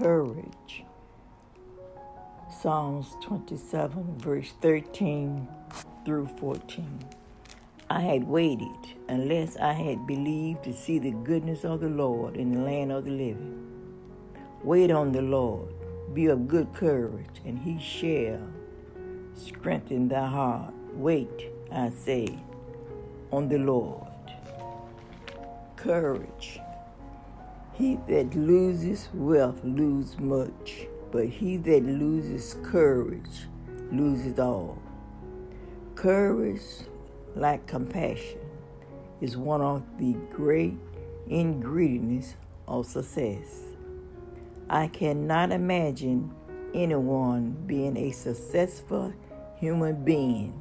courage. Psalms 27, verse 13 through 14. I had waited unless I had believed to see the goodness of the Lord in the land of the living. Wait on the Lord, be of good courage, and he shall strengthen thy heart. Wait, I say, on the Lord. Courage. He that loses wealth loses much, but he that loses courage loses all. Courage, like compassion, is one of the great ingredients of success. I cannot imagine anyone being a successful human being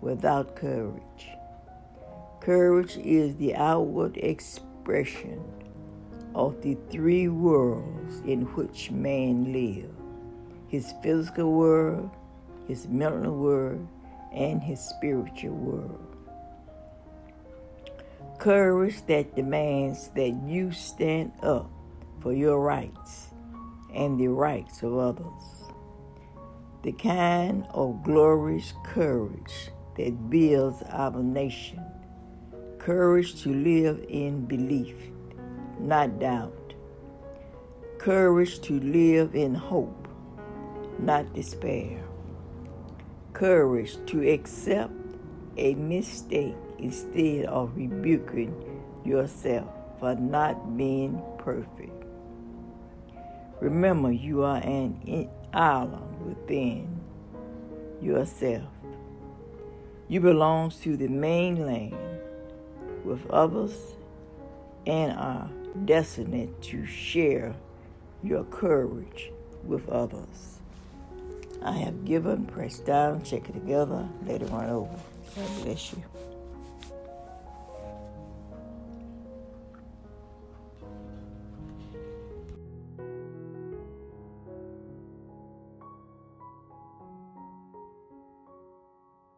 without courage. Courage is the outward expression of the three worlds in which man lives his physical world, his mental world, and his spiritual world. Courage that demands that you stand up for your rights and the rights of others. The kind of glorious courage that builds our nation. Courage to live in belief not doubt. Courage to live in hope, not despair. Courage to accept a mistake instead of rebuking yourself for not being perfect. Remember, you are an island within yourself. You belong to the mainland with others and are destined to share your courage with others. I have given, pressed down, check it together, let it run over. God bless you.